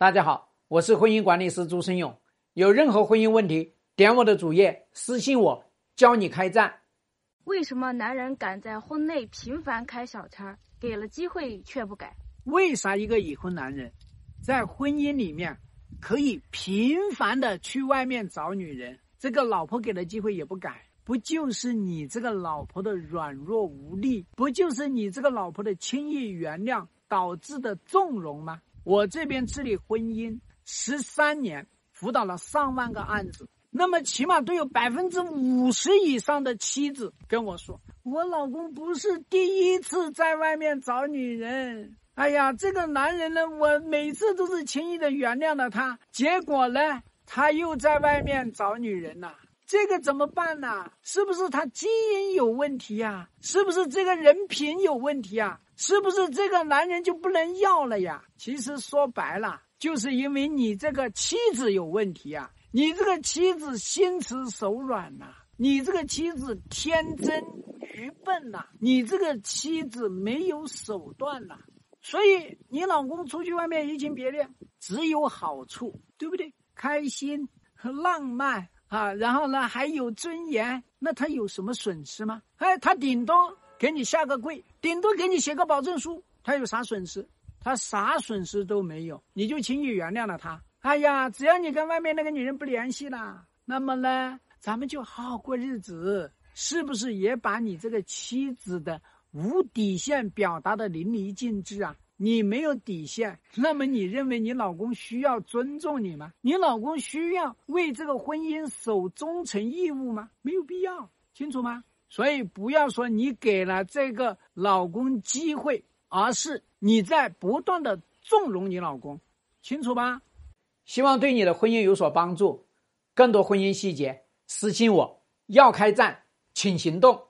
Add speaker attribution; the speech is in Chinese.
Speaker 1: 大家好，我是婚姻管理师朱生勇。有任何婚姻问题，点我的主页私信我，教你开战。
Speaker 2: 为什么男人敢在婚内频繁开小差，给了机会却不改？
Speaker 3: 为啥一个已婚男人在婚姻里面可以频繁的去外面找女人？这个老婆给的机会也不改，不就是你这个老婆的软弱无力，不就是你这个老婆的轻易原谅导致的纵容吗？我这边治理婚姻十三年，辅导了上万个案子，那么起码都有百分之五十以上的妻子跟我说，我老公不是第一次在外面找女人。哎呀，这个男人呢，我每次都是轻易的原谅了他，结果呢，他又在外面找女人了。这个怎么办呢？是不是他基因有问题呀？是不是这个人品有问题啊？是不是这个男人就不能要了呀？其实说白了，就是因为你这个妻子有问题啊！你这个妻子心慈手软呐，你这个妻子天真愚笨呐，你这个妻子没有手段呐，所以你老公出去外面移情别恋，只有好处，对不对？开心和浪漫啊，然后呢还有尊严，那他有什么损失吗？哎，他顶多。给你下个跪，顶多给你写个保证书，他有啥损失？他啥损失都没有，你就轻易原谅了他。哎呀，只要你跟外面那个女人不联系了，那么呢，咱们就好好过日子，是不是也把你这个妻子的无底线表达的淋漓尽致啊？你没有底线，那么你认为你老公需要尊重你吗？你老公需要为这个婚姻守忠诚义务吗？没有必要，清楚吗？所以不要说你给了这个老公机会，而是你在不断的纵容你老公，清楚吧？
Speaker 1: 希望对你的婚姻有所帮助。更多婚姻细节私信我。要开战，请行动。